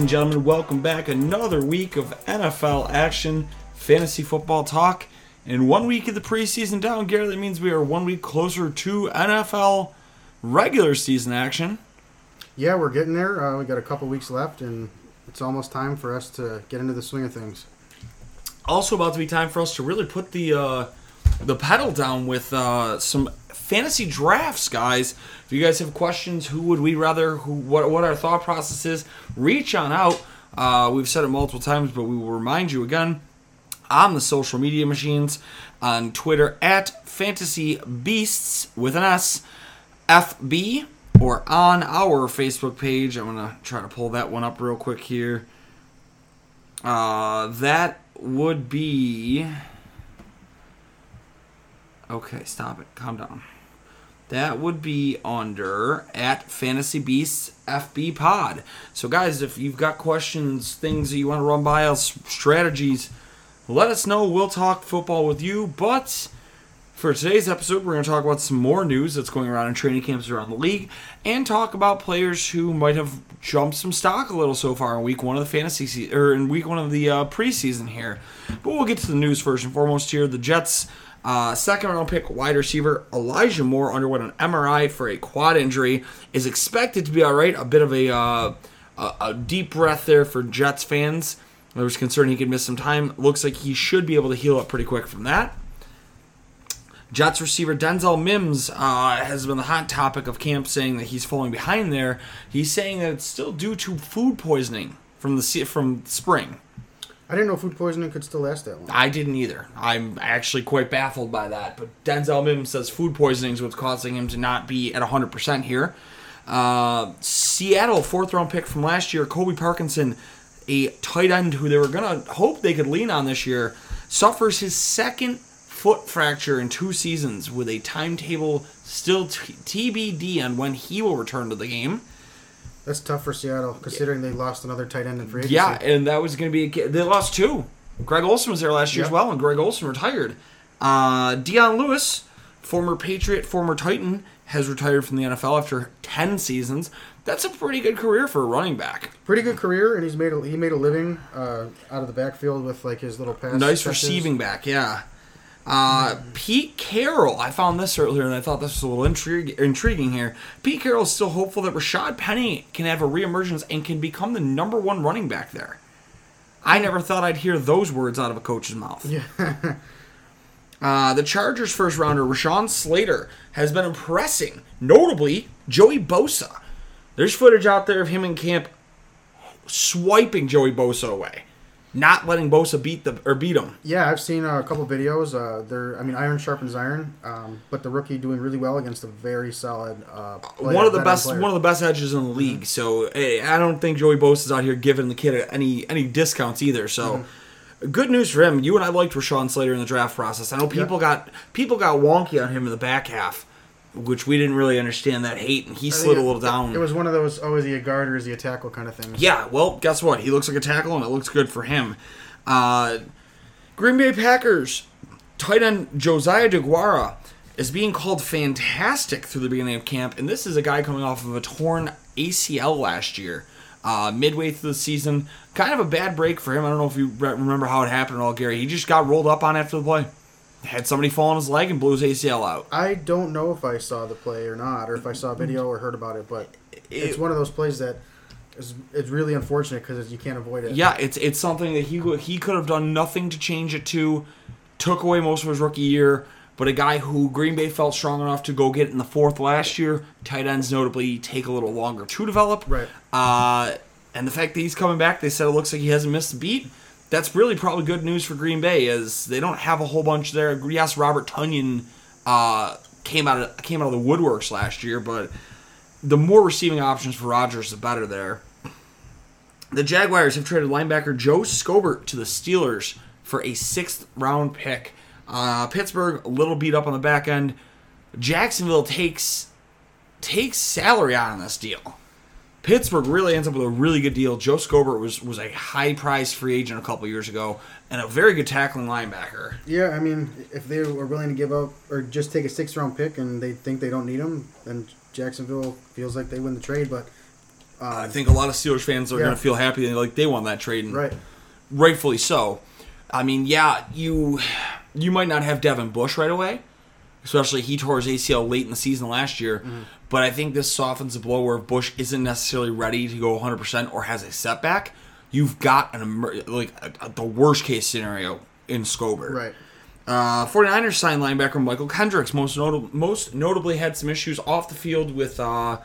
and gentlemen, welcome back. Another week of NFL action, fantasy football talk, and one week of the preseason down. Gary, that means we are one week closer to NFL regular season action. Yeah, we're getting there. Uh, we got a couple weeks left, and it's almost time for us to get into the swing of things. Also, about to be time for us to really put the uh, the pedal down with uh, some fantasy drafts, guys. If you guys have questions, who would we rather? Who? What? What our thought process is? Reach on out. Uh, we've said it multiple times, but we will remind you again on the social media machines on Twitter at Fantasy Beasts with an S, FB, or on our Facebook page. I'm gonna try to pull that one up real quick here. Uh, that would be. Okay, stop it. Calm down. That would be under at Fantasy Beasts FB Pod. So, guys, if you've got questions, things that you want to run by us, strategies, let us know. We'll talk football with you. But for today's episode, we're going to talk about some more news that's going around in training camps around the league and talk about players who might have jumped some stock a little so far in week one of the fantasy se- or in week one of the uh, preseason here. But we'll get to the news first and foremost here. The Jets. Uh, second round pick wide receiver Elijah Moore underwent an MRI for a quad injury. Is expected to be all right. A bit of a uh, a, a deep breath there for Jets fans. There was concern he could miss some time. Looks like he should be able to heal up pretty quick from that. Jets receiver Denzel Mims uh, has been the hot topic of camp, saying that he's falling behind there. He's saying that it's still due to food poisoning from the from spring. I didn't know food poisoning could still last that long. I didn't either. I'm actually quite baffled by that. But Denzel Mims says food poisoning is what's causing him to not be at 100% here. Uh, Seattle, fourth round pick from last year, Colby Parkinson, a tight end who they were going to hope they could lean on this year, suffers his second foot fracture in two seasons with a timetable still t- TBD on when he will return to the game. That's tough for Seattle, considering they lost another tight end in free agency. Yeah, and that was going to be. A, they lost two. Greg Olsen was there last year as well, and Greg Olsen retired. Uh, Dion Lewis, former Patriot, former Titan, has retired from the NFL after ten seasons. That's a pretty good career for a running back. Pretty good career, and he's made a, he made a living uh, out of the backfield with like his little pass. Nice catches. receiving back, yeah. Uh, Pete Carroll, I found this earlier and I thought this was a little intrig- intriguing here. Pete Carroll is still hopeful that Rashaad Penny can have a reemergence and can become the number one running back there. I never thought I'd hear those words out of a coach's mouth. Yeah. Uh, the Chargers' first rounder, Rashawn Slater, has been impressing, notably Joey Bosa. There's footage out there of him in camp swiping Joey Bosa away, not letting Bosa beat the or beat him. Yeah, I've seen uh, a couple videos. Uh, they're, I mean, iron sharpens iron. Um, but the rookie doing really well against a very solid. Uh, player, one of the best, player. one of the best edges in the league. So eh, I don't think Joey Bosa's out here giving the kid any any discounts either. So. Good news for him. You and I liked Rashawn Slater in the draft process. I know people got people got wonky on him in the back half, which we didn't really understand that hate, and he slid a little down. It was one of those. Oh, is he a guard or is he a tackle kind of thing? Yeah, well, guess what? He looks like a tackle, and it looks good for him. Uh, Green Bay Packers tight end Josiah Deguara is being called fantastic through the beginning of camp, and this is a guy coming off of a torn ACL last year. Uh, midway through the season, kind of a bad break for him. I don't know if you re- remember how it happened at all, Gary. He just got rolled up on after the play. Had somebody fall on his leg and blew his ACL out. I don't know if I saw the play or not, or if I saw a video or heard about it, but it's one of those plays that is it's really unfortunate because you can't avoid it. Yeah, it's it's something that he he could have done nothing to change it to. Took away most of his rookie year. but a guy who Green Bay felt strong enough to go get in the fourth last year. Tight ends notably take a little longer to develop. Right. Uh, and the fact that he's coming back, they said it looks like he hasn't missed a beat. That's really probably good news for Green Bay, as they don't have a whole bunch there. Yes, Robert Tonyan uh, came out of came out of the woodworks last year, but the more receiving options for Rodgers, the better there. The Jaguars have traded linebacker Joe Schobert to the Steelers for a sixth round pick. Uh, Pittsburgh a little beat up on the back end. Jacksonville takes takes salary out on this deal. Pittsburgh really ends up with a really good deal. Joe Schobert was was a high priced free agent a couple years ago and a very good tackling linebacker. Yeah, I mean, if they were willing to give up or just take a sixth round pick and they think they don't need him, then Jacksonville feels like they win the trade. But I uh, think a lot of Steelers fans are Yeah. going to feel happy like they won that trade, and right, rightfully so. I mean, yeah, you you might not have Devin Bush right away, especially he tore his ACL late in the season last year. Mm-hmm. But I think this softens the blow where if Bush isn't necessarily ready to go 100 percent or has a setback. You've got an emer- like a, a- the worst case scenario in Schobert. right. Uh, 49ers signed linebacker Mychal Kendricks. Most notable, most notably had some issues off the field with uh,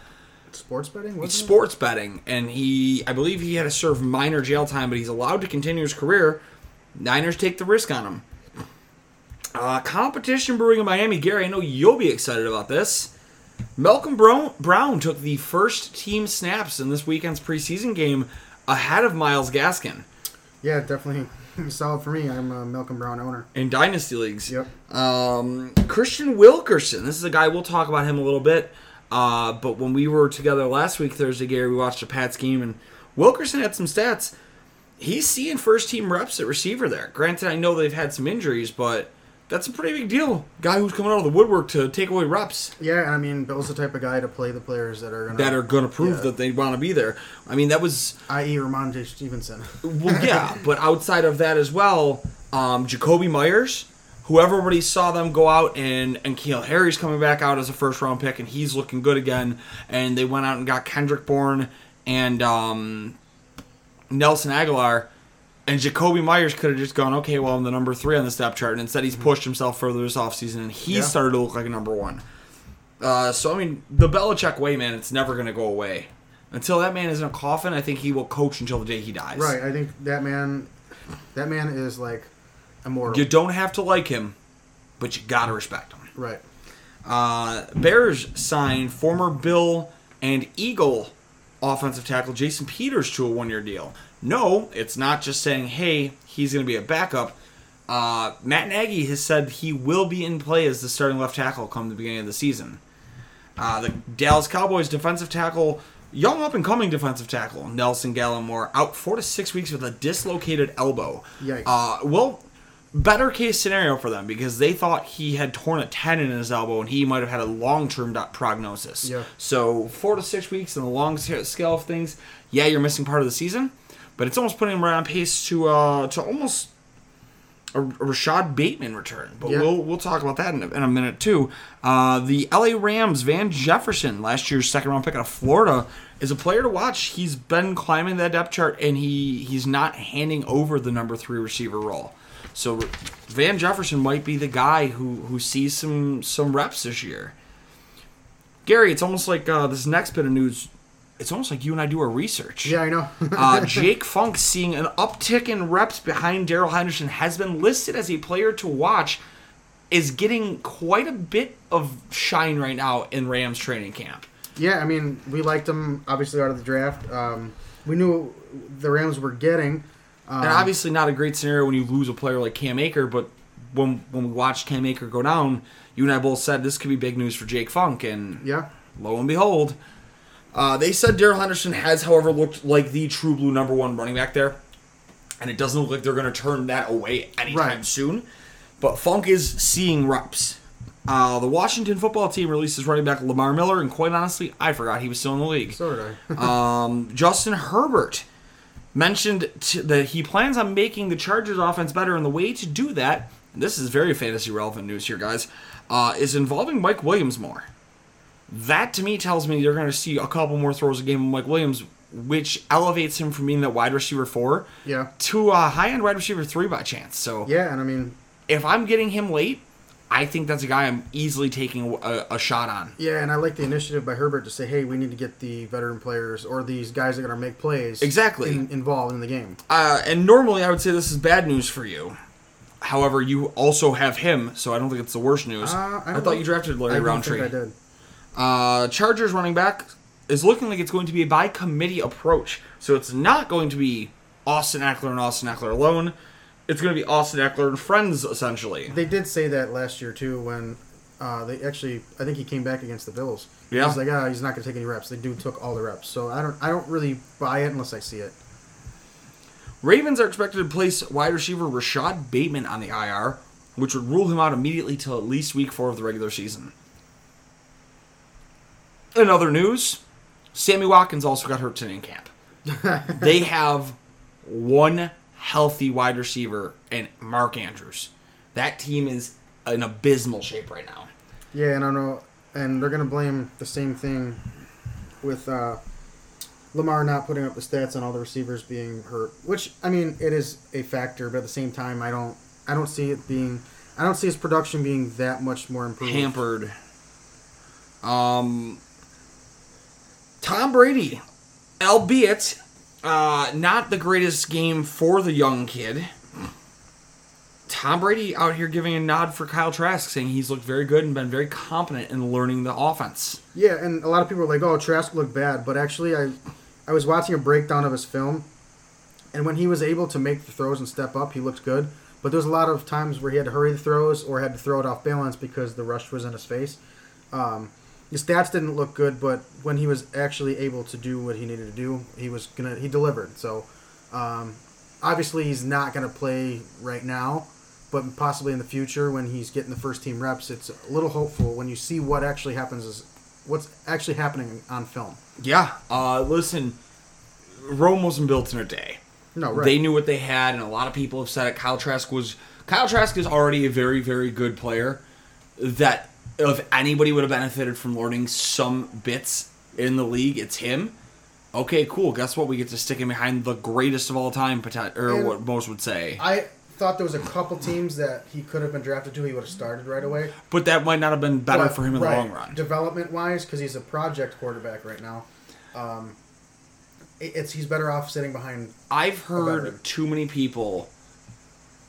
Sports betting, wasn't it? sports betting, and he, I believe, he had to serve minor jail time, but he's allowed to continue his career. Niners take the risk on him. Uh, competition brewing in Miami. Gary, I know you'll be excited about this. Malcolm Brown, Brown took the first team snaps in this weekend's preseason game ahead of Myles Gaskin Yeah, definitely solid for me. I'm a Malcolm Brown owner. in dynasty leagues. Yep. Um, Kristian Wilkerson. This is a guy we'll talk about him a little bit. Uh, but when we were together last week, Thursday, Gary, we watched a Pats game, and Wilkerson had some stats. He's seeing first team reps at receiver there. Granted, I know they've had some injuries, but that's a pretty big deal. Guy who's coming out of the woodwork to take away reps Yeah, I mean, Bill's the type of guy to play the players that are gonna that are going to prove Yeah. that they want to be there. I mean, that was i.e. Rhamondre Stevenson. Well, yeah, but outside of that as well, um, Jakobi Meyers, who everybody saw them go out and and N'Keal Harry's coming back out as a first round pick, and he's looking good again. And they went out and got Kendrick Bourne and um, Nelson Agholor. And Jakobi Meyers could have just gone, okay, well, I'm the number three on the step chart. And instead, he's pushed himself further this offseason, and he Yeah. started to look like a number one. Uh, so, I mean, the Belichick way, man, it's never going to go away. Until that man is in a coffin, I think he will coach until the day he dies. right, I think that man, that man is like immortal. You don't have to like him, but you gotta respect him. right. Uh, Bears signed former Bill and Eagle offensive tackle Jason Peters to a one-year deal. No, it's not just saying, "Hey, he's going to be a backup." Uh, Matt Nagy has said he will be in play as the starting left tackle come the beginning of the season. Uh, the Dallas Cowboys defensive tackle, young up and coming defensive tackle Nelson Gallimore, out four to six weeks with a dislocated elbow. Yikes. Uh, well, better case scenario for them because they thought he had torn a tendon in his elbow and he might have had a long term prognosis. Yeah. So four to six weeks in the long scale of things, yeah, you're missing part of the season, but it's almost putting him right on pace to uh, to almost a, a Rashod Bateman return. But Yeah. we'll we'll talk about that in a, in a minute too. Uh, the LA Rams Van Jefferson, last year's second round pick out of Florida, is a player to watch. He's been climbing that depth chart and he he's not handing over the number three receiver role. So Van Jefferson might be the guy who who sees some some reps this year. Gary, it's almost like uh, this next bit of news. It's almost like you and I do our research. Yeah, I know. uh, Jake Funk seeing an uptick in reps behind Darrell Henderson has been listed as a player to watch. Is getting quite a bit of shine right now in Rams training camp. yeah, I mean, we liked him obviously out of the draft. Um, we knew the Rams were getting. Um, And obviously not a great scenario when you lose a player like Cam Akers, but when when we watched Cam Akers go down, you and I both said this could be big news for Jake Funk, and yeah, lo and behold, uh, they said Darrell Henderson has, however, looked like the true blue number one running back there, and it doesn't look like they're going to turn that away anytime Right. soon. But Funk is seeing reps. Uh, the Washington football team releases running back Lamar Miller, and quite honestly, I forgot he was still in the league. so did I. Um, Justin Herbert mentioned t- that he plans on making the Chargers offense better, and the way to do that, and this is very fantasy relevant news here, guys, uh, is involving Mike Williams more. That to me tells me you're going to see a couple more throws a game of Mike Williams, which elevates him from being that wide receiver four yeah, to a high end wide receiver three by chance. So yeah, and I mean, if I'm getting him late, I think that's a guy I'm easily taking a, a shot on. Yeah, and I like the initiative by Herbert to say, "Hey, we need to get the veteran players or these guys that are going to make plays Exactly. in, involved in the game." Uh, and normally I would say this is bad news for you. However, you also have him, so I don't think it's the worst news. Uh, I, don't thought you drafted Larry I Rountree. think I did. Uh, Chargers running back is looking like it's going to be a by committee approach. So it's not going to be Austin Ekeler and Austin Ekeler alone. It's going to be Austin Ekeler and friends, essentially. They did say that last year too when uh, they actually I think he came back against the Bills. Yeah. He's like, ah, he's not going to take any reps. The dude took all the reps, so I don't I don't really buy it unless I see it. Ravens are expected to place wide receiver Rashod Bateman on the IR, which would rule him out immediately till at least week four of the regular season. In other news, Sammy Watkins also got hurt today in camp. they have one healthy wide receiver and Mark Andrews. That team is in abysmal shape right now. Yeah, and I know, and they're going to blame the same thing with uh, Lamar not putting up the stats and all the receivers being hurt. Which I mean, it is a factor, but at the same time, I don't I don't see it being I don't see his production being that much more improved. Hampered. Um, Tom Brady, albeit uh, not the greatest game for the young kid. Tom Brady out here giving a nod for Kyle Trask, saying he's looked very good and been very competent in learning the offense. Yeah, and a lot of people are like, "Oh, Trask looked bad," but actually, I I was watching a breakdown of his film, and when he was able to make the throws and step up, he looked good. But there was a lot of times where he had to hurry the throws or had to throw it off balance because the rush was in his face. Um, his stats didn't look good, but when he was actually able to do what he needed to do, he was gonna he delivered. So um, obviously, he's not gonna play right now. But possibly in the future, when he's getting the first team reps, it's a little hopeful when you see what actually happens is what's actually happening on film. Yeah. Uh, listen, Rome wasn't built in a day. No, right. They knew what they had, and a lot of people have said it. Kyle Trask was Kyle Trask is already a very, very good player. That if anybody would have benefited from learning some bits in the league, it's him. Okay, cool. Guess what? We get to stick him behind the greatest of all time, or And- what most would say. I thought there was a couple teams that he could have been drafted to. He would have started right away. But that might not have been better But, for him in right, the long run. Development wise, because he's a project quarterback right now. Um, it's he's better off sitting behind. I've heard too many people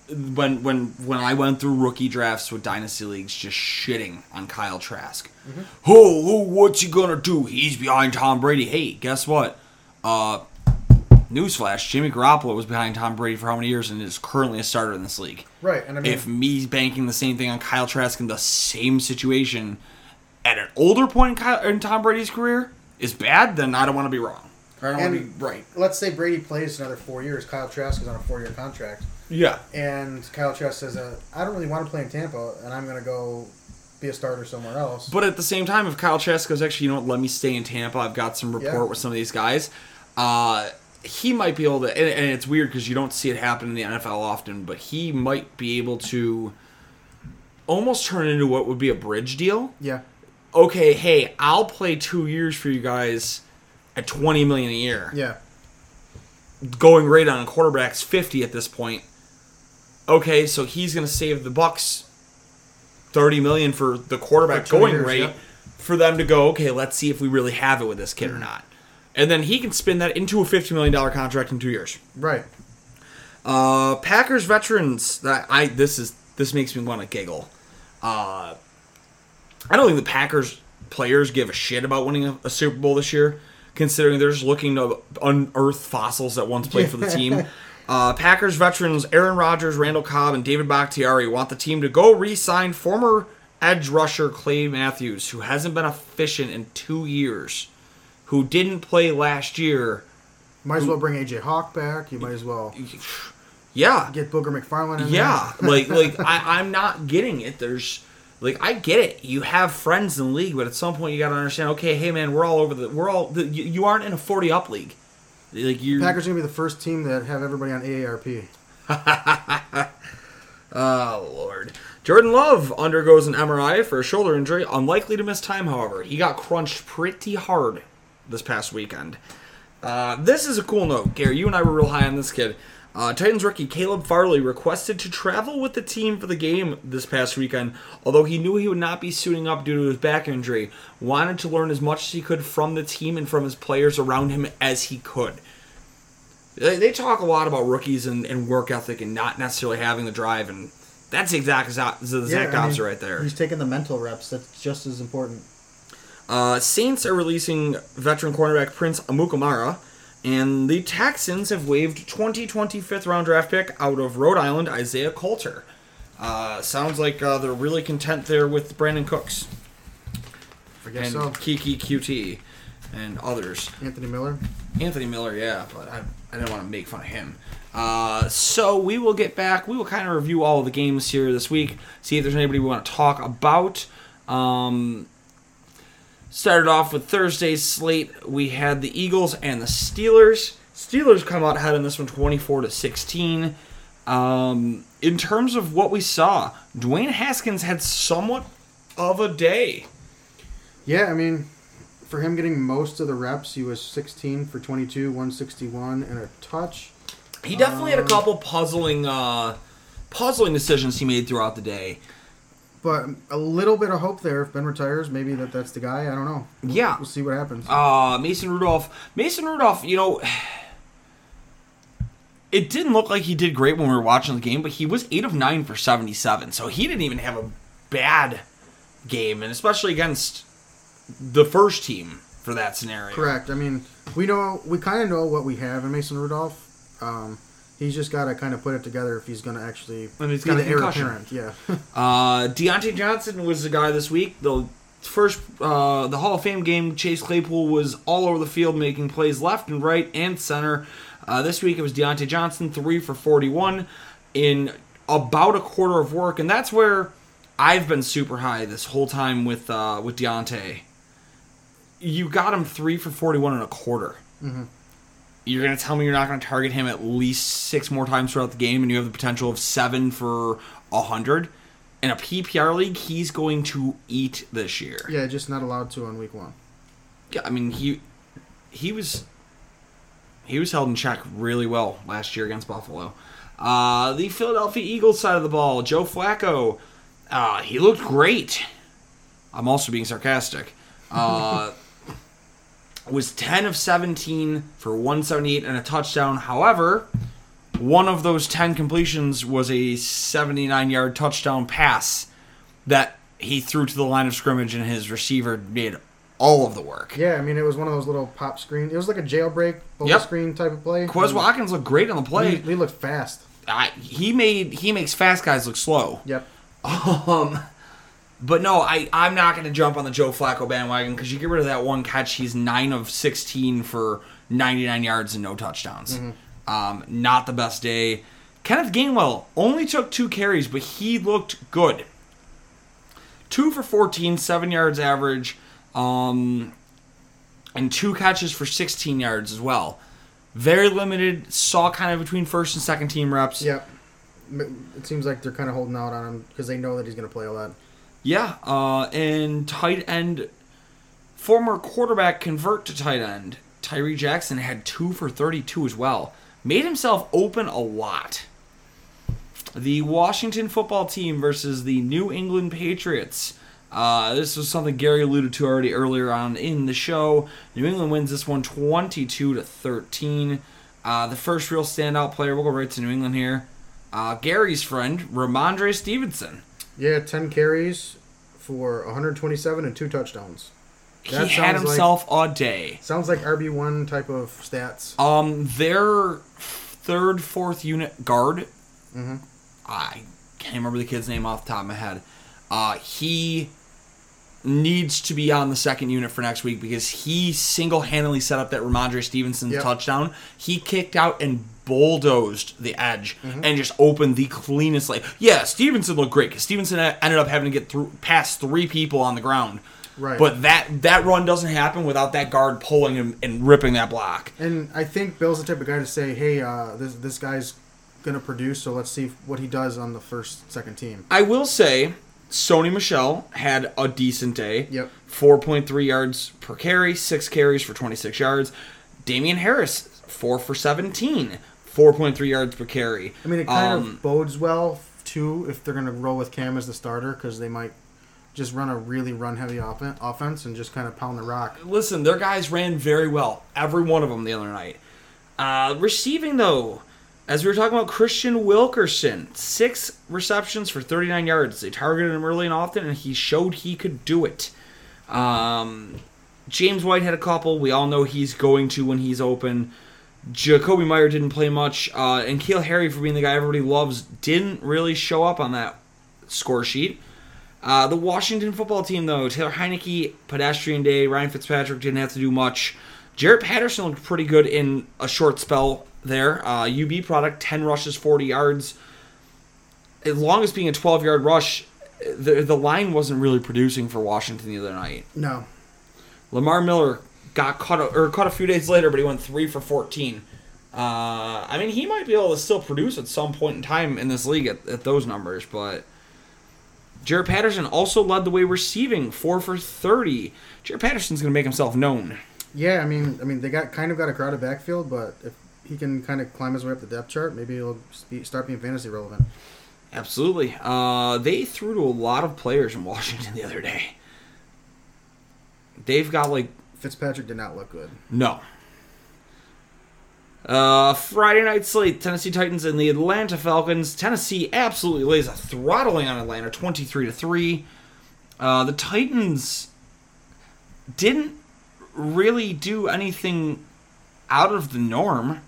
when when when I went through rookie drafts with dynasty leagues just shitting on Kyle Trask. Mm-hmm. Oh, oh, what's he gonna do? He's behind Tom Brady. Hey, guess what? Uh, newsflash: Jimmy Garoppolo was behind Tom Brady for how many years and is currently a starter in this league. Right, and I mean, If me banking the same thing on Kyle Trask in the same situation at an older point in, Kyle, in Tom Brady's career is bad, then I don't want to be wrong. I don't want to be right. let's say Brady plays another four years. Kyle Trask is on a four-year contract, Yeah. and Kyle Trask says, uh, "I don't really want to play in Tampa, and I'm going to go be a starter somewhere else." But at the same time, if Kyle Trask goes, actually, you know what, let me stay in Tampa. I've got some rapport Yeah. with some of these guys. Uh, he might be able to, and, and it's weird because you don't see it happen in the NFL often, but he might be able to almost turn into what would be a bridge deal. yeah, Okay, hey, I'll play two years for you guys at twenty million a year. yeah, Going rate on quarterback's fifty at this point. Okay, so he's gonna save the Bucs thirty million for the quarterback For going years, rate yeah. for them to go. Okay, let's see if we really have it with this kid or not. And then he can spin that into a fifty million dollar contract in two years. right. Uh, Packers veterans. That I this is this makes me want to giggle. Uh, I don't think the Packers players give a shit about winning a, a Super Bowl this year, considering they're just looking to unearth fossils that once played for the team. Uh, Packers veterans Aaron Rodgers, Randall Cobb, and David Bakhtiari want the team to go re-sign former edge rusher Clay Matthews, who hasn't been efficient in two years, who didn't play last year. Might as well bring AJ Hawk back. You might as well Yeah, get Booger McFarland in Yeah, like like I, I'm not getting it. There's like I get it. You have friends in the league, but at some point you got to understand. Okay, hey man, we're all over the. We're all. The, you, you aren't in a 40 up league. Like you. Packers are gonna be the first team that have everybody on AARP. Oh lord. Jordan Love undergoes an MRI for a shoulder injury, unlikely to miss time. However, he got crunched pretty hard this past weekend. Uh, this is a cool note, Gary. You and I were real high on this kid. Uh, Titans rookie Caleb Farley requested to travel with the team for the game this past weekend, although he knew he would not be suiting up due to his back injury. Wanted to learn as much as he could from the team and from his players around him as he could. They, they talk a lot about rookies and, and work ethic and not necessarily having the drive, and that's the exact, the exact I mean, right there. He's taking the mental reps. That's just as important. Uh, Saints are releasing veteran cornerback Prince Amukamara, and the Texans have waived 2020 fifth round draft pick out of Rhode Island, Isaiah Coulter. Uh, sounds like uh, they're really content there with Brandin Cooks I guess and so. Keke Coutee and others. Anthony Miller. Anthony Miller, yeah, but I, I didn't want to make fun of him. Uh, so we will get back. We will kind of review all of the games here this week, see if there's anybody we want to talk about. Um, started off with Thursday's slate. We had the Eagles and the Steelers. Steelers come out ahead in this one, 24 to 16. Um, in terms of what we saw, Dwayne Haskins had somewhat of a day. Yeah, I mean, for him getting most of the reps, he was 16 for 22, 161, and a touch. He definitely had a couple puzzling, uh, puzzling decisions he made throughout the day. But a little bit of hope there. If Ben retires, maybe that that's the guy. I don't know. We'll, Yeah. we'll see what happens. Uh, Mason Rudolph. Mason Rudolph, you know, it didn't look like he did great when we were watching the game, but he was 8 of 9 for 77. So he didn't even have a bad game, and especially against the first team for that scenario. Correct. I mean, we know we kind of know what we have in Mason Rudolph. Um, he's just got to kind of put it together if he's going to actually And he's be got a the heir concussion. apparent. Yeah. Uh, Diontae Johnson was the guy this week. The first, uh, the Hall of Fame game, Chase Claypool was all over the field making plays left and right and center. Uh, this week it was Diontae Johnson, three for 41 in about a quarter of work, and that's where I've been super high this whole time with uh, with Diontae. You got him three for 41 and a quarter. You're gonna tell me you're not gonna target him at least six more times throughout the game, and you have the potential of seven for a hundred. In a PPR league, he's going to eat this year. yeah, just not allowed to on week one. Yeah, I mean he he was he was held in check really well last year against Buffalo. Uh, the Philadelphia Eagles side of the ball, Joe Flacco, uh, he looked great. I'm also being sarcastic. Uh, was 10 of 17 for 178 and a touchdown. However, one of those 10 completions was a 79 yard touchdown pass that he threw to the line of scrimmage, and his receiver did all of the work. Yeah, I mean, it was one of those little pop screen. It was like a jailbreak, bubble Yep. screen type of play. Quez Watkins looked great on the He, play. he looked fast. I, he made he makes fast guys look slow. Yep. Um, but no, I I'm not going to jump on the Joe Flacco bandwagon because you get rid of that one catch. He's nine of sixteen for 99 yards and no touchdowns. Um, not the best day. Kenneth Gainwell only took two carries, but he looked good. Two for 14, seven yards average, um, and two catches for 16 yards as well. Very limited. Saw kind of between first and second team reps. Yep. It seems like they're kind of holding out on him because they know that he's going to play a lot. Yeah, uh, and tight end, former quarterback convert to tight end. Tyree Jackson had two for 32 as well. Made himself open a lot. The Washington football team versus the New England Patriots. Uh, this was something Gary alluded to already earlier on in the show. New England wins this one 22 to 13. Uh, the first real standout player, we'll go right to New England here. Uh, Gary's friend, Rhamondre Stevenson. Yeah, 10 carries for 127 and two touchdowns. That he had sounds like- himself a day. Sounds like RB1 type of stats. Um, their third, fourth unit guard, Mm-hmm. I can't remember the kid's name off the top of my head. Uh, he needs to be on the second unit for next week because he single-handedly set up that Rhamondre Stevenson Yep. touchdown. He kicked out and bulldozed the edge Mm-hmm. and just opened the cleanest lane. Yeah, Stevenson looked great because Stevenson ended up having to get through past three people on the ground. Right. But that that run doesn't happen without that guard pulling him and ripping that block. And I think Bill's the type of guy to say, hey, uh, this, this guy's going to produce, so let's see what he does on the first, second team. I will say, Sony Michel had a decent day. Yep. 4.3 yards per carry, six carries for 26 yards. Damien Harris, 4 for 17, 4.3 yards per carry. I mean, it kind Um, of bodes well too if they're going to roll with Cam as the starter because they might just run a really run heavy offen- offense and just kind of pound the rock. listen, their guys ran very well. Every one of them the other night. Uh, receiving though, as we were talking about Kristian Wilkerson, six receptions for 39 yards. They targeted him early and often, and he showed he could do it. Um, James White had a couple. We all know he's going to when he's open. Jakobi Meyer didn't play much, uh, and N'Keal Harry, for being the guy everybody loves, didn't really show up on that score sheet. Uh, the Washington football team, though, Taylor Heinicke, pedestrian day. Ryan Fitzpatrick didn't have to do much. Jaret Patterson looked pretty good in a short spell there. Uh, UB product, 10 rushes, 40 yards. As long as being a 12 yard rush, the, the line wasn't really producing for Washington the other night. No, Lamar Miller got caught a, or caught a few days later, but he went three for 14. Uh, I mean, he might be able to still produce at some point in time in this league at, at those numbers, but Jaret Patterson also led the way receiving, four for 30. Jaret Patterson's going to make himself known. yeah, I mean, I mean, they got kind of got a crowded backfield, but if he can kind of climb his way up the depth chart, maybe he'll be, start being fantasy relevant. Absolutely. Uh, they threw to a lot of players in Washington the other day. They've got like Fitzpatrick did not look good. No. Uh, Friday night slate: Tennessee Titans and the Atlanta Falcons. Tennessee absolutely lays a throttling on Atlanta, twenty-three to three. Uh, the Titans didn't really do anything out of the norm.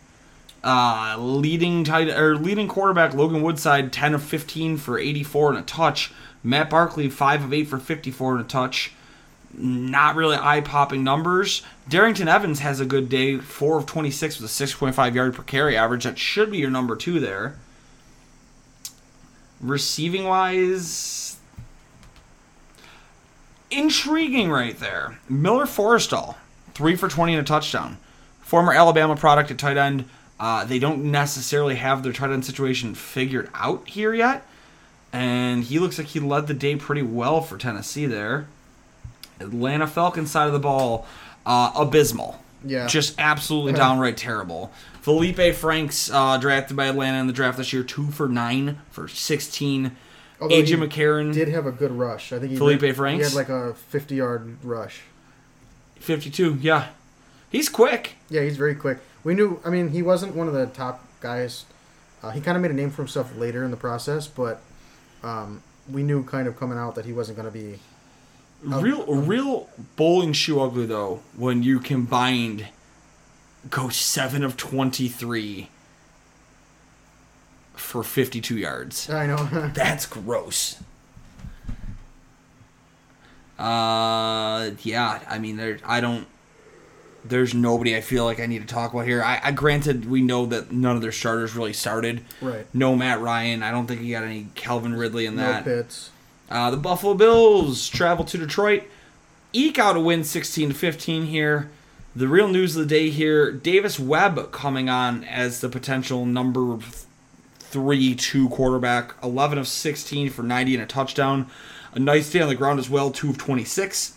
Uh, leading tight or leading quarterback Logan Woodside, ten of fifteen for eighty-four and a touch. Matt Barkley, five of eight for fifty-four and a touch not really eye popping numbers. Darrynton Evans has a good day, 4 of 26 with a 6.5 yard per carry average. That should be your number two there. Receiving wise, intriguing right there. Miller Forristall, 3 for 20 and a touchdown. Former Alabama product at tight end. Uh, they don't necessarily have their tight end situation figured out here yet. And he looks like he led the day pretty well for Tennessee there. Atlanta Falcons side of the ball, uh, abysmal. Yeah. Just absolutely Yeah. downright terrible. Felipe Franks, uh, drafted by Atlanta in the draft this year, two for nine for 16. Although AJ he McCarron, Did have a good rush. I think he Felipe he Franks? had like a fifty-yard rush. 52. Yeah. He's quick. Yeah, he's very quick. We knew. I mean, he wasn't one of the top guys. Uh, he kind of made a name for himself later in the process, but um, we knew kind of coming out that he wasn't going to be. Real, real bowling shoe ugly though when you combined go seven of twenty three for fifty two yards. I know. That's gross. Uh, yeah. I mean, there. I don't. There's nobody I feel like I need to talk about here. I, I granted we know that none of their starters really started. right. No Matt Ryan. I don't think he got any Calvin Ridley in that. No Pitts. Uh, the Buffalo Bills travel to Detroit, eke out a win 16 to 15 here. The real news of the day here Davis Webb coming on as the potential number three, two quarterback. 11 of 16 for 90 and a touchdown. A nice day on the ground as well, 2 of 26.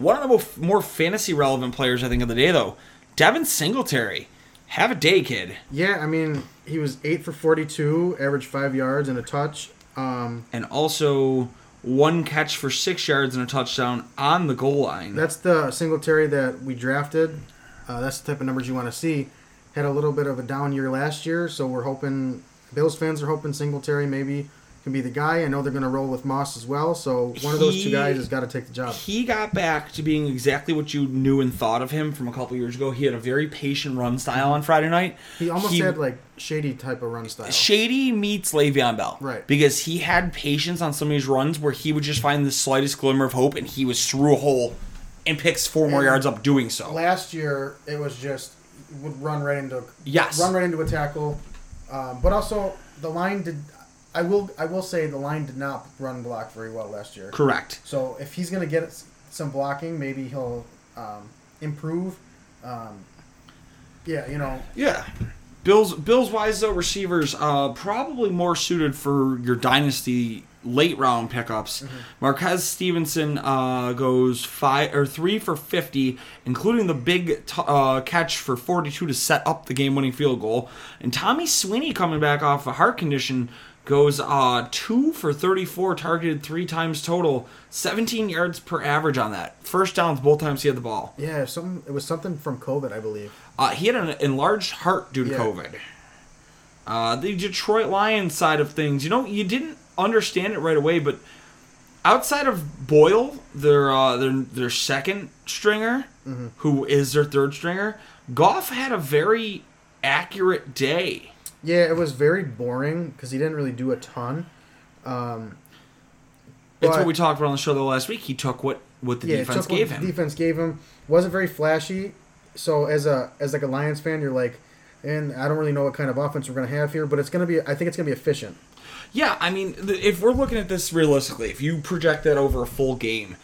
One of the more fantasy relevant players, I think, of the day, though, Devin Singletary. Have a day, kid. Yeah, I mean, he was eight for forty-two, average five yards and a touch. Um, And also one catch for six yards and a touchdown on the goal line. that's the Singletary that we drafted. Uh, that's the type of numbers you want to see. Had a little bit of a down year last year, so we're hoping Bills fans are hoping Singletary maybe can be the guy. I know they're going to roll with Moss as well, so one of those two guys has got to take the job. he got back to being exactly what you knew and thought of him from a couple years ago. He had a very patient run style on Friday night. He almost had like shady type of run style. Shady meets Le'Veon Bell. Right. Because he had patience on some of these runs where he would just find the slightest glimmer of hope and he was through a hole and picks four more yards up doing so. Last year, it was just would run right into Yes. run right into a tackle, um, but also the line did. I will I will say the line did not run block very well last year. Correct. So if he's gonna get some blocking, maybe he'll um, improve. Um, yeah, you know, Yeah. Bills Bills wise though receivers uh, probably more suited for your dynasty late round pickups. Marquez Stevenson uh, goes five or three for fifty, including the big t- uh, catch for forty two to set up the game winning field goal. And Tommy Sweeney coming back off a heart condition goes uh, two for thirty four, targeted three times total, seventeen yards per average on that. First downs both times he had the ball. Yeah, some it was something from COVID, I believe. Uh, he had an enlarged heart due to Yeah. COVID. Uh, the Detroit Lions side of things, you know, you didn't understand it right away, but outside of Boyle, their uh, their their second stringer, Mm-hmm. who is their third stringer, Goff had a very accurate day. Yeah, it was very boring because he didn't really do a ton. Um, It's what we talked about on the show the last week. He took what what the defense gave him. yeah, defense took what gave the him. Defense gave him wasn't very flashy. So as a as like a Lions fan, you're like, and I don't really know what kind of offense we're gonna have here, but it's gonna be. I think it's gonna be efficient. Yeah, I mean, if we're looking at this realistically, if you project that over a full game,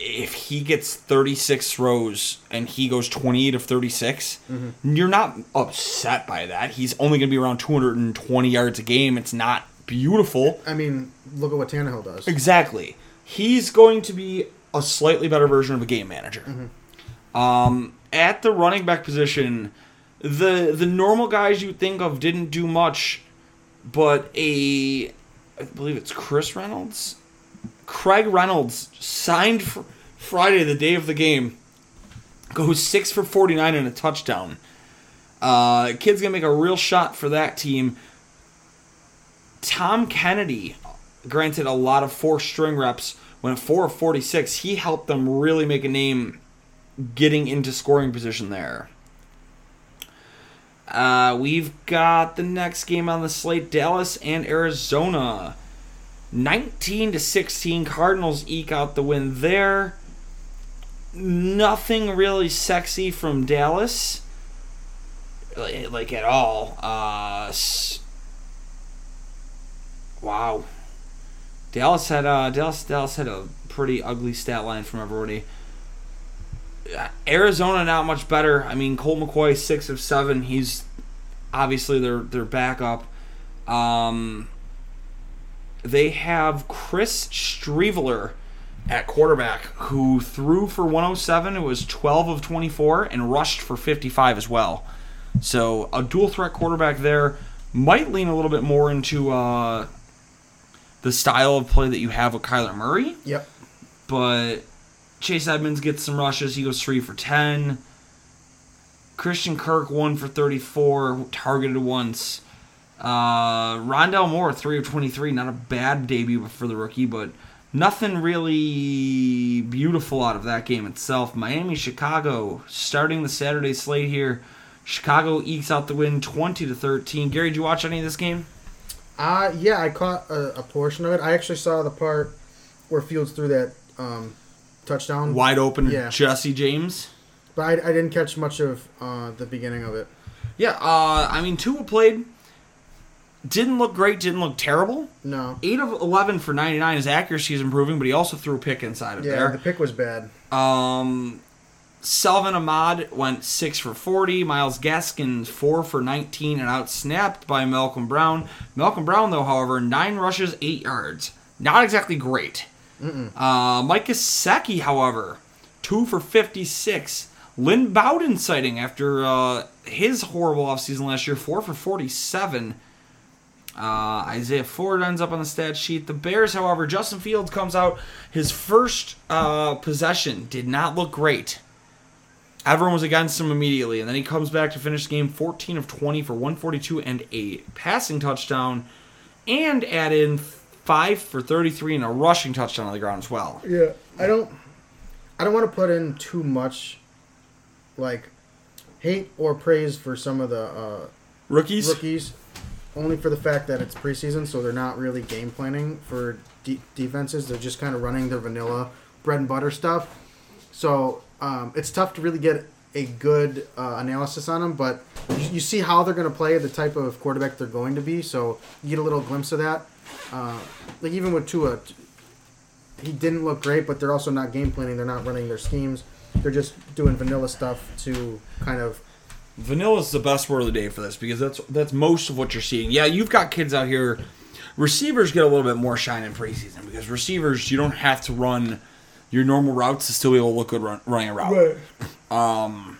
if he gets 36 throws and he goes 28 of 36, you're not upset by that. He's only going to be around 220 yards a game. It's not beautiful. I mean, look at what Tannehill does. Exactly. He's going to be a slightly better version of a game manager. Um, at the running back position, the the normal guys you think of didn't do much, but a I believe it's Chris Reynolds, Craig Reynolds signed fr- Friday, the day of the game, goes six for forty nine and a touchdown. Uh, kid's gonna make a real shot for that team. Tom Kennedy, granted a lot of four string reps, went four of 46. He helped them really make a name getting into scoring position there. Uh, we've got the next game on the slate Dallas and Arizona. 19 to 16 Cardinals eke out the win there. Nothing really sexy from Dallas like, at all. Uh Wow. Dallas had uh Dallas Dallas had a pretty ugly stat line from everybody. Arizona not much better. I mean Colt McCoy six of seven. He's obviously their their backup. Um, they have Chris Streveler at quarterback who threw for 107. It was 12 of 24 and rushed for 55 as well. So a dual threat quarterback there might lean a little bit more into uh, the style of play that you have with Kyler Murray Yep. but Chase Edmonds gets some rushes. He goes three for ten. Christian Kirk one for thirty-four, targeted once. Uh, Rondale Moore three of twenty-three. Not a bad debut for the rookie, but nothing really beautiful out of that game itself. Miami, Chicago, starting the Saturday slate here. Chicago ekes out the win, twenty to thirteen. Gary, did you watch any of this game? Uh yeah, I caught a, a portion of it. I actually saw the part where Fields threw that um, touchdown. Wide open, Yeah. Jesse James. But I, I didn't catch much of uh, the beginning of it. Yeah, uh, I mean, Tua played. Didn't look great, didn't look terrible. No. 8 of 11 for 99. His accuracy is improving, but he also threw a pick inside of there. Yeah, the pick was bad. Um, Salvon Ahmed went 6 for 40. Myles Gaskin 4 for 19 and outsnapped by Malcolm Brown. Malcolm Brown, though, however, 9 rushes, 8 yards. Not exactly great. Uh, Mike Gesicki, however, 2 for 56. Lynn Bowden sighting after uh, his horrible offseason last year, 4 for 47. Uh, Isaiah Ford ends up on the stat sheet. The Bears, however, Justin Fields comes out. His first uh, possession did not look great. Everyone was against him immediately, and then he comes back to finish the game 14 of 20 for 142 and a passing touchdown, and add in five for 33 and a rushing touchdown on the ground as well. Yeah, I don't. I don't want to put in too much, like, hate or praise for some of the uh, Rookies, rookies, only for the fact that it's preseason, so they're not really game planning for de- defenses. They're just kind of running their vanilla bread and butter stuff. So um, it's tough to really get a good uh, analysis on them, but you, you see how they're going to play, the type of quarterback they're going to be. So you get a little glimpse of that. Uh, like even with Tua, he didn't look great, but they're also not game planning. They're not running their schemes. They're just doing vanilla stuff to kind of Vanilla is the best word of the day for this because that's that's most of what you're seeing. Yeah, you've got kids out here. Receivers get a little bit more shine in preseason because receivers you don't have to run your normal routes to still be able to look good run, running a route. Right. Um,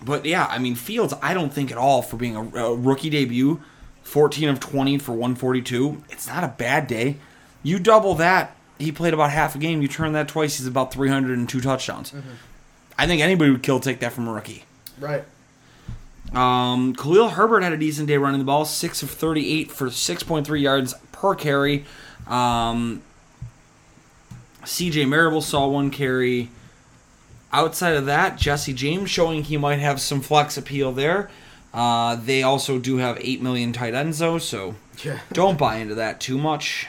but yeah, I mean Fields, I don't think at all for being a, a rookie debut, 14 of 20 for 142. It's not a bad day. You double that, he played about half a game. You turn that twice, he's about 302 touchdowns. Mm-hmm. I think anybody would kill take that from a rookie. Right. Um, Khalil Herbert had a decent day running the ball, six of thirty-eight for six point three yards per carry. Um, C.J. Marable saw one carry. Outside of that, Jesse James showing he might have some flex appeal there. Uh, they also do have eight million tight ends though, so Yeah. don't buy into that too much.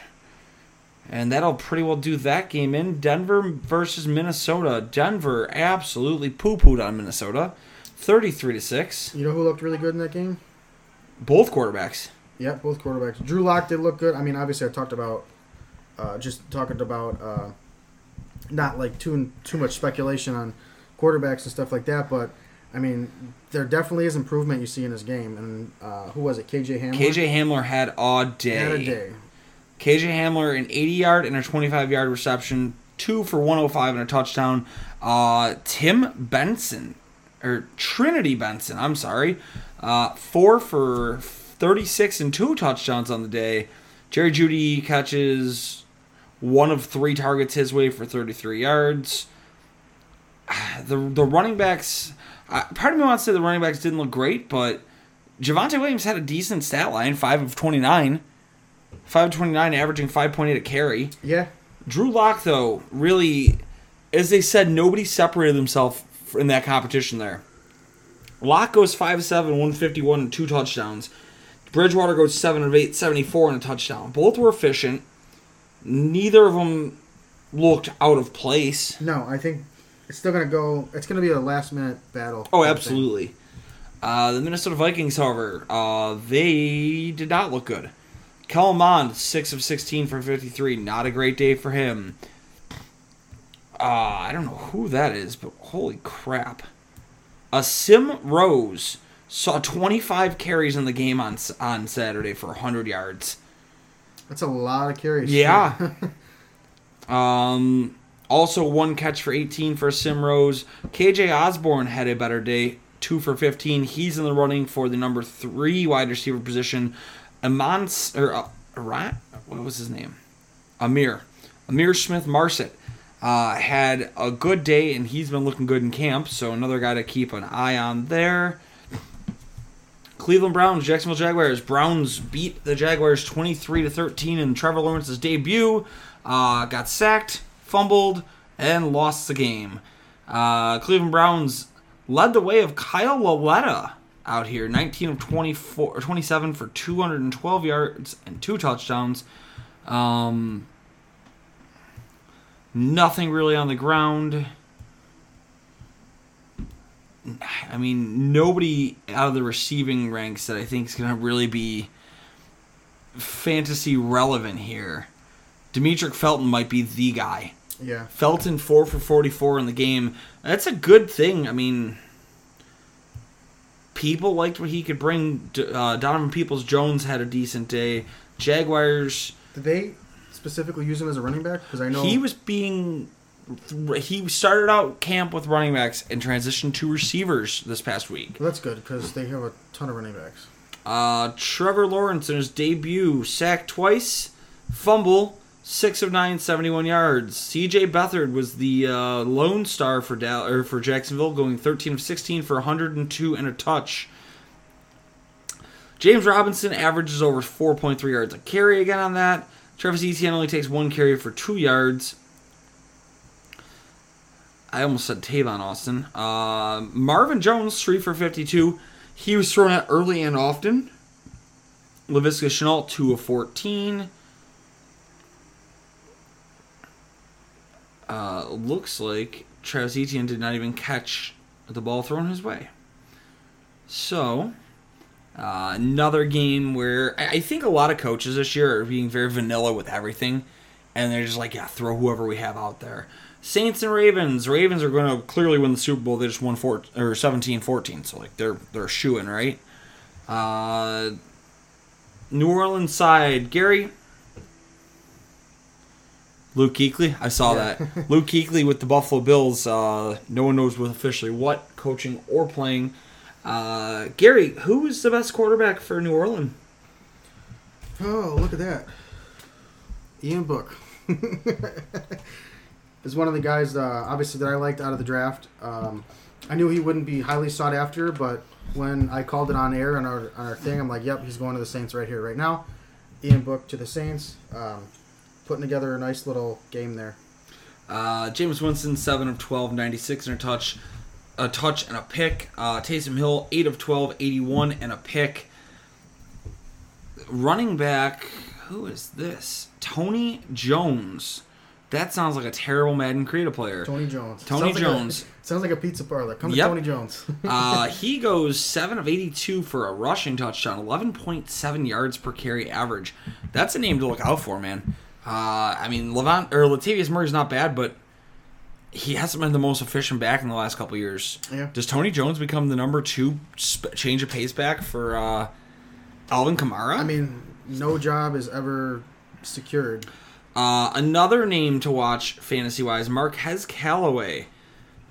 And that'll pretty well do that game in Denver versus Minnesota. Denver absolutely poo-pooed on Minnesota, thirty-three to six. You know who looked really good in that game? Both quarterbacks. Yeah, both quarterbacks. Drew Lock did look good. I mean, obviously, I talked about uh, just talking about uh, not like too too much speculation on quarterbacks and stuff like that, but I mean, there definitely is improvement you see in his game. And uh, who was it? KJ Hamler. KJ Hamler had a day. had a day. KJ Hamler, an 80 yard and a 25 yard reception, two for 105 and a touchdown. Uh, Tim Benson, or Trinity Benson, I'm sorry, uh, four for 36 and two touchdowns on the day. Jerry Jeudy catches one of three targets his way for 33 yards. The the running backs, uh, part of me wants to say the running backs didn't look great, but Javonte Williams had a decent stat line, five of 29. 529, averaging 5.8 a carry. Yeah, Drew Lock, though, really, as they said, nobody separated themselves in that competition there. Lock goes 5 7, 151, and two touchdowns. Bridgewater goes 7 of 8, 74, and a touchdown. Both were efficient. Neither of them looked out of place. no, I think it's still gonna go. It's gonna be a last minute battle. Oh, absolutely. Uh, the Minnesota Vikings, however, uh, they did not look good. Kellen Mond, 6 of 16 for 53. Not a great day for him. Uh, I don't know who that is, but holy crap. A Sim Rose saw 25 carries in the game on on Saturday for 100 yards. That's a lot of carries. Yeah. Um, also one catch for 18 for Sim Rose. KJ Osborn had a better day, two for 15. He's in the running for the number three wide receiver position. Amon or uh, Arat, what was his name? Amir, Amir Smith Marsette. Uh, had a good day and he's been looking good in camp, so another guy to keep an eye on there. Cleveland Browns, Jacksonville Jaguars. Browns beat the Jaguars 23 to 13 in Trevor Lawrence's debut. Uh, got sacked, fumbled, and lost the game. Uh, Cleveland Browns led the way of Kyle Lauletta out here, 19 of 24 27 for 212 yards and two touchdowns. Um, nothing really on the ground. I mean, nobody out of the receiving ranks that I think is going to really be fantasy relevant here. Demetric Felton might be the guy. Yeah. Felton four for forty four in the game. That's a good thing. I mean, people liked what he could bring. Uh, Donovan Peoples Jones had a decent day. Jaguars. Did they specifically use him as a running back? Because I know He was being. He started out camp with running backs and transitioned to receivers this past week. Well, that's good because they have a ton of running backs. Uh, Trevor Lawrence in his debut, sacked twice, fumble, six of nine, 71 yards. C.J. Beathard was the uh, lone star for Dal- or for Jacksonville, going 13 of 16 for 102 and a touch. James Robinson averages over 4.3 yards a carry again on that. Travis Etienne only takes one carry for two yards. I almost said Tavon Austin. Uh, Marvin Jones, 3 for 52. He was thrown at early and often. Laviska Shenault, 2 of 14. Uh, looks like Travis Etienne did not even catch the ball thrown his way. So, uh, another game where I I think a lot of coaches this year are being very vanilla with everything, and they're just like, yeah, throw whoever we have out there. Saints and Ravens. Ravens are going to clearly win the Super Bowl. They just won four or 17-14, so like they're they're shooing right. Uh, New Orleans side, Gary. Luke Kuechly, I saw Yeah. that. Luke Kuechly with the Buffalo Bills. Uh, no one knows with officially what, coaching or playing. Uh, Gary, who is the best quarterback for New Orleans? Oh, look at that. Ian Book. is one of the guys, uh, obviously, that I liked out of the draft. Um, I knew he wouldn't be highly sought after, but when I called it on air on our, on our thing, I'm like, yep, he's going to the Saints right here, right now. Ian Book to the Saints. Um, putting together a nice little game there. Uh, Jameis Winston, 7 of 12, 96 and a touch. A touch and a pick. Uh, Taysom Hill, 8 of 12, 81 and a pick. Running back, who is this? Tony Jones. That sounds like a terrible Madden Creative player. Tony Jones. Tony Sounds like Jones. A, sounds like a pizza parlor. Come Yep. to Tony Jones. uh, he goes 7 of 82 for a rushing touchdown, 11.7 yards per carry average. That's a name to look out for, man. Uh, I mean, Levant or Latavius Murray's not bad, but he hasn't been the most efficient back in the last couple years. Yeah. Does Tony Jones become the number two sp- change of pace back for uh, Alvin Kamara? I mean, no job is ever secured. Uh, another name to watch fantasy wise, Marquez Callaway,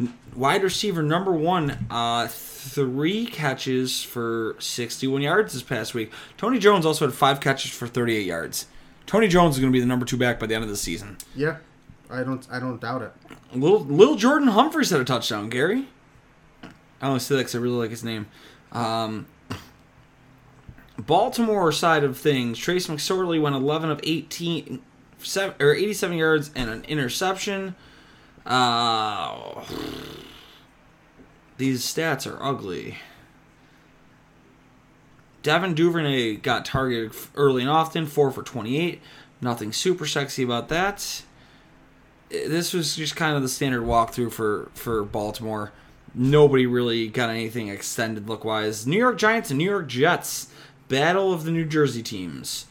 N- wide receiver number one. Uh, three catches for 61 yards this past week. Tony Jones also had five catches for 38 yards. Tony Jones is going to be the number two back by the end of the season. Yeah, I don't. I don't doubt it. Little little Jordan Humphries had a touchdown. Gary, I only say that because I really like his name. Um, Baltimore side of things, Trace McSorley went 11 of 18, seven, or 87 yards and an interception. Uh, these stats are ugly. Devin Duvernay got targeted early and often, 4 for 28. Nothing super sexy about that this was just kind of the standard walkthrough for for Baltimore. Nobody really got anything extended look wise. New York Giants and New York Jets battle of the New Jersey teams.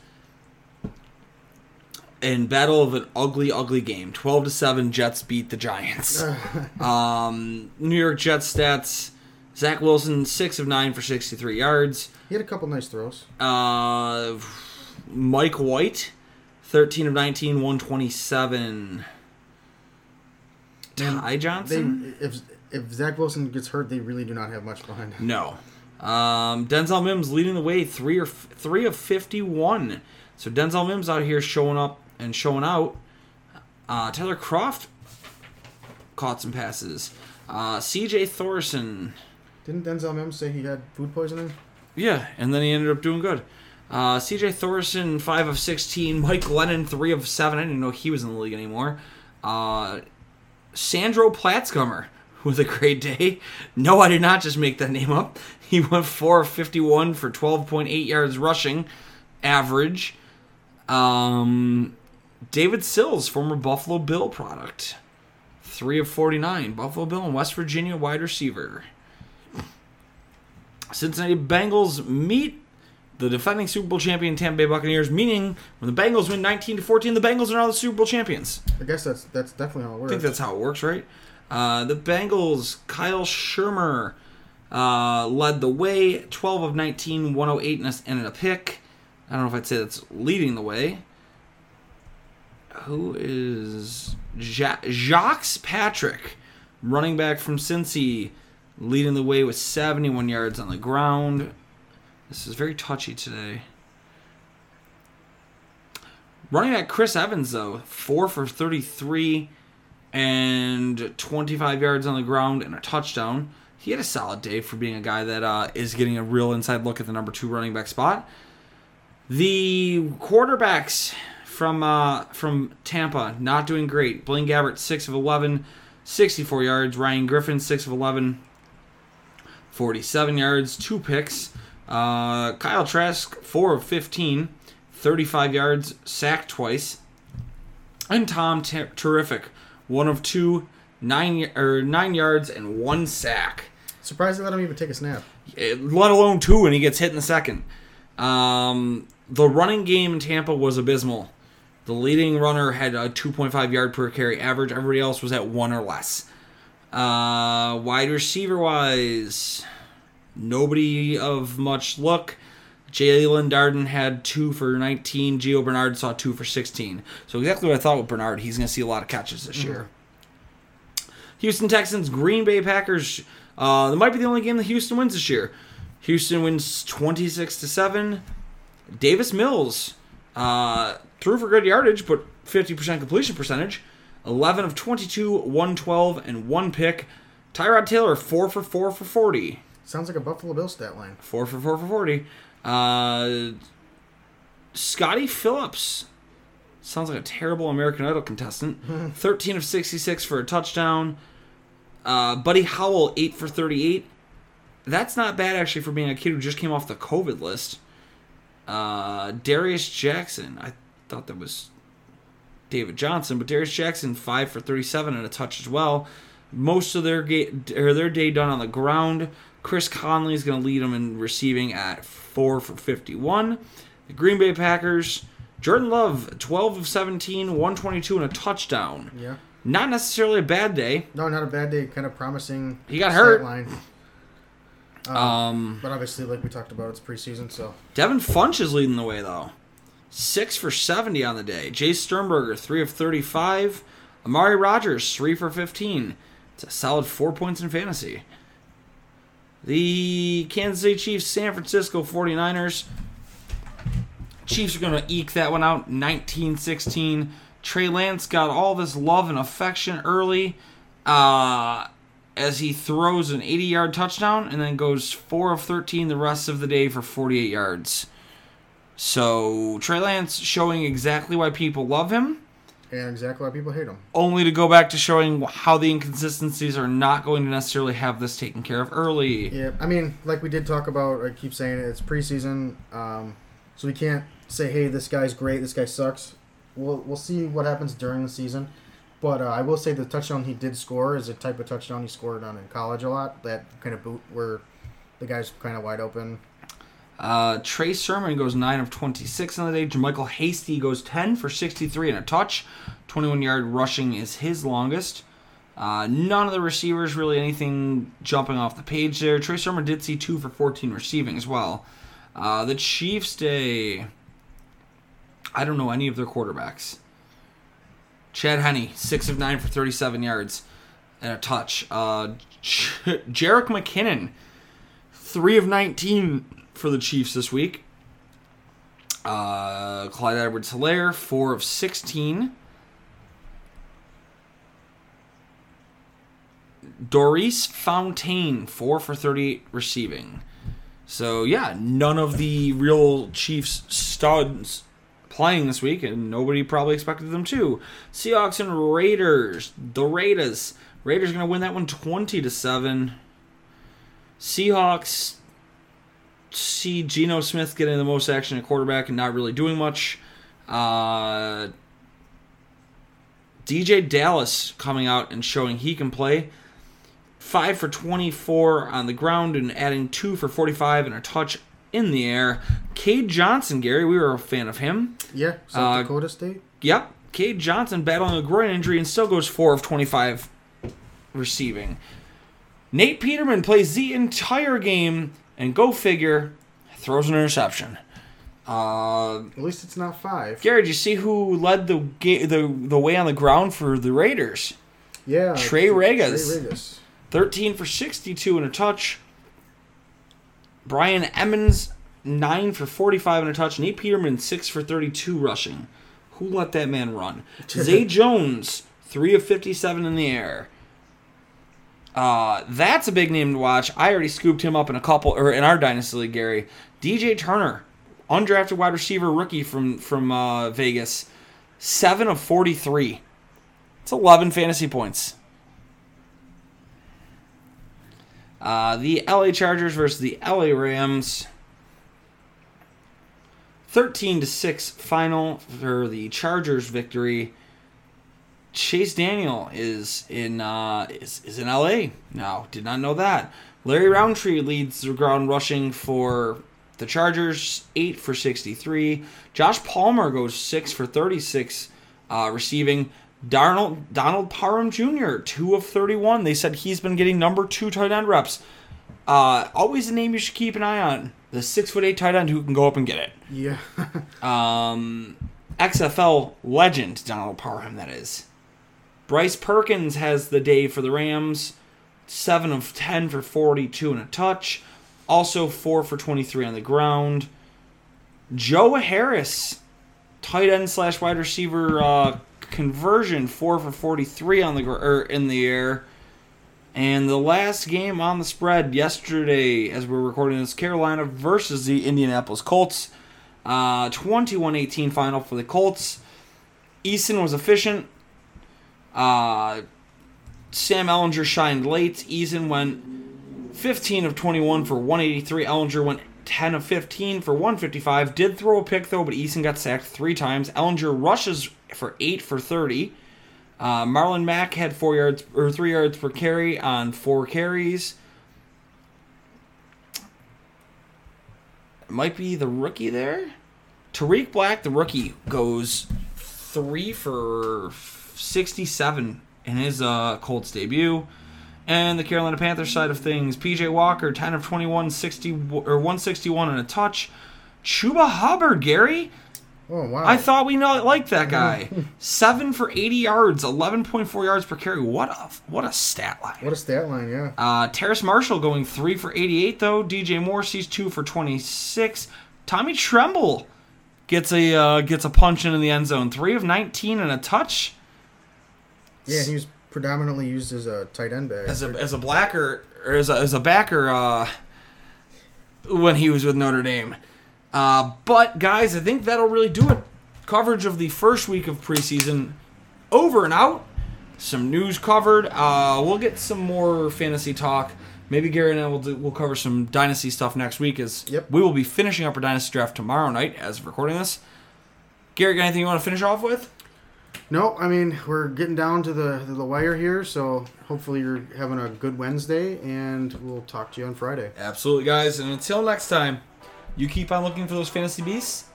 And battle of an ugly, ugly game. Twelve to seven, Jets beat the Giants. um, New York Jets stats: Zach Wilson six of nine for sixty-three yards. He had a couple nice throws. Uh, Mike White, thirteen of 19, 127. Ty They, Johnson? if if Zach Wilson gets hurt, they really do not have much behind him. no. Um, Denzel Mims leading the way, three or f- three of fifty-one. So Denzel Mims out here showing up and showing out. Uh, Tyler Kroft caught some passes. Uh, C.J. Thorson, Didn't Denzel Mims say he had food poisoning? yeah, and then he ended up doing good. Uh, C.J. Thorson, five of sixteen. Mike Lennon, three of seven. I didn't know he was in the league anymore. Uh, Sandro Platzgummer with a great day. No, I did not just make that name up. He went 4 of 51 for 12.8 yards rushing average. Um, David Sills, former Buffalo Bill product. 3 of 49. Buffalo Bill and West Virginia wide receiver. Cincinnati Bengals meet the defending Super Bowl champion Tampa Bay Buccaneers, meaning when the Bengals win 19 to 14, the Bengals are now the Super Bowl champions. I guess that's that's definitely how it works. I think that's how it works, right? Uh, the Bengals, Kyle Shurmur uh, led the way, 12 of 19, 108 and a, and a pick. I don't know if I'd say that's leading the way. Who is ja- Jacques Patrick, running back from Cincy, leading the way with 71 yards on the ground. This is very touchy today. Running back Chris Evans, though, 4 for 33 and 25 yards on the ground and a touchdown. He had a solid day for being a guy that uh, is getting a real inside look at the number two running back spot. The quarterbacks from uh, from Tampa not doing great. Blaine Gabbert, 6 of 11, 64 yards. Ryan Griffin, 6 of 11, 47 yards, two picks. Uh, Kyle Trask, 4 of 15, 35 yards, sacked twice. And Tom Ter- Terrific, one of two, nine y- or nine yards and one sack. Surprised they let him even take a snap. Eh, Let alone two, and he gets hit in the second. Um, the running game in Tampa was abysmal. The leading runner had a 2.5 yard per carry average. Everybody else was at one or less. Uh, wide receiver wise, nobody of much look. Jaelon Darden had two for 19. Gio Bernard saw two for 16. So exactly what I thought with Bernard. He's going to see a lot of catches this year. Houston Texans, Green Bay Packers. Uh, that might be the only game that Houston wins this year. Houston wins 26 to 7. Davis Mills uh, threw for good yardage, but 50% completion percentage. 11 of 22, 112, and one pick. Tyrod Taylor, 4 for 4 for 40. Sounds like a Buffalo Bill stat line. 4 for 4 for 40. Uh, Scottie Phillips. Sounds like a terrible American Idol contestant. 13 of 66 for a touchdown. Uh, Buddy Howell, 8 for 38. That's not bad, actually, for being a kid who just came off the COVID list. Uh, Darius Jackson. I thought that was David Johnson, but Darius Jackson, 5 for 37 and a touch as well. Most of their, ga- or their day done on the ground. Chris Conley is going to lead them in receiving at 4 for 51. The Green Bay Packers, Jordan Love, 12 of 17, 122 and a touchdown. Yeah. Not necessarily a bad day. No, not a bad day. Kind of promising. He got hurt. Line. Um, Um, but obviously, like we talked about, it's preseason, so Devin Funch is leading the way, though. 6 for 70 on the day. Jace Sternberger, 3 of 35. Amari Rodgers, 3 for 15. It's a solid 4 points in fantasy. The Kansas City Chiefs, San Francisco 49ers. Chiefs are going to eke that one out 19 16. Trey Lance got all this love and affection early uh, as he throws an 80 yard touchdown and then goes 4 of 13 the rest of the day for 48 yards. So Trey Lance showing exactly why people love him, and exactly why people hate him. only to go back to showing how the inconsistencies are not going to necessarily have this taken care of early. Yeah, I mean, like we did talk about. I keep saying it. It's preseason, um, so we can't say, "Hey, this guy's great. This guy sucks." We'll we'll see what happens during the season. But uh, I will say the touchdown he did score is a type of touchdown he scored on in college a lot. That kind of boot where the guy's kind of wide open. Uh, Trey Sermon goes 9 of 26 on the day. JaMycal Hasty goes 10 for 63 and a touch. 21 yard rushing is his longest. Uh, none of the receivers really anything jumping off the page there. Trey Sermon did see 2 for 14 receiving as well. Uh, the Chiefs day. I don't know any of their quarterbacks. Chad Henne, 6 of 9 for 37 yards and a touch. Uh, Jerick McKinnon, 3 of 19 for the Chiefs this week. Uh, Clyde Edwards Hilaire, 4 of 16. Daurice Fountain, 4 for 38 receiving. So, yeah, none of the real Chiefs studs playing this week, and nobody probably expected them to. Seahawks and Raiders. The Raiders. Raiders going to win that one 20 to 7. Seahawks see Geno Smith getting the most action at quarterback and not really doing much. Uh, DeeJay Dallas coming out and showing he can play. 5 for 24 on the ground and adding 2 for 45 and a touch in the air. Cade Johnson, Gary, we were a fan of him. Yeah, South Uh, Dakota State. Yep, Cade Johnson battling a groin injury and still goes 4 of 25 receiving. Nate Peterman plays the entire game and go figure, throws an interception. Uh, At least it's not five. Gary, did you see who led the ga- the the way on the ground for the Raiders? Yeah, Trey Ragas. Trey Ragas. 13 for 62 and a touch. Brian Emmons, 9 for 45 and a touch. Nate Peterman, 6 for 32 rushing. Who let that man run? Zay Jones, 3 of 57 in the air. Uh, that's a big name to watch. I already scooped him up in a couple, or in our dynasty league, Gary. DJ Turner, undrafted wide receiver rookie from from uh, Vegas, seven of forty three. It's eleven fantasy points. Uh, the LA Chargers versus the LA Rams. 13 to 6 final for the Chargers victory. Chase Daniel is in uh, is, is in LA now. Did not know that. Larry Rountree leads the ground rushing for the Chargers, 8 for 63. Josh Palmer goes 6 for 36 uh, receiving. Darnold, Donald Parham Jr., 2 of 31. They said he's been getting number 2 tight end reps. Uh, always a name you should keep an eye on. The 6'8 tight end who can go up and get it. Yeah. Um, XFL legend, Donald Parham, that is. Bryce Perkins has the day for the Rams. 7 of 10 for 42 and a touch. Also 4 for 23 on the ground. Joe Harris, tight end slash wide receiver uh, conversion, 4 for 43 on the er, in the air. And the last game on the spread yesterday, as we're recording this, Carolina versus the Indianapolis Colts. Uh, 21-18 final for the Colts. Eason was efficient. Uh, Sam Ehlinger shined late. Eason went 15 of 21 for 183. Ehlinger went 10 of 15 for 155. Did throw a pick though, but Eason got sacked three times. Ehlinger rushes for 8 for 30. Uh, Marlon Mack had four yards or three yards per carry on four carries. Might be the rookie there. Tarik Black, the rookie, goes three for 67 in his uh, Colts debut. And the Carolina Panthers side of things, PJ Walker, 10 of 21, 60 or 161 and a touch. Chuba Hubbard, Gary. Oh wow. I thought we not liked that guy. Seven for 80 yards, 11.4 yards per carry. What a what a stat line. what a stat line, yeah. Uh, Terrace Marshall going three for 88 though. DJ Morrissey's two for 26. Tommy Tremble gets a uh, gets a punch in the end zone. Three of 19 and a touch. Yeah, he was predominantly used as a tight end back. as a as a blacker or as a, as a backer uh, when he was with Notre Dame. Uh, but guys, I think that'll really do it. Coverage of the first week of preseason over and out. Some news covered. Uh, we'll get some more fantasy talk. Maybe Gary and I will do, we'll cover some dynasty stuff next week. As Yep. we will be finishing up our dynasty draft tomorrow night as of recording this. Gary, got anything you want to finish off with? No, I mean we're getting down to the the wire here, so hopefully you're having a good Wednesday, and we'll talk to you on Friday. Absolutely, guys. And until next time, you keep on looking for those fantasy beasts.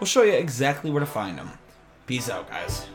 We'll show you exactly where to find them. Peace out, guys.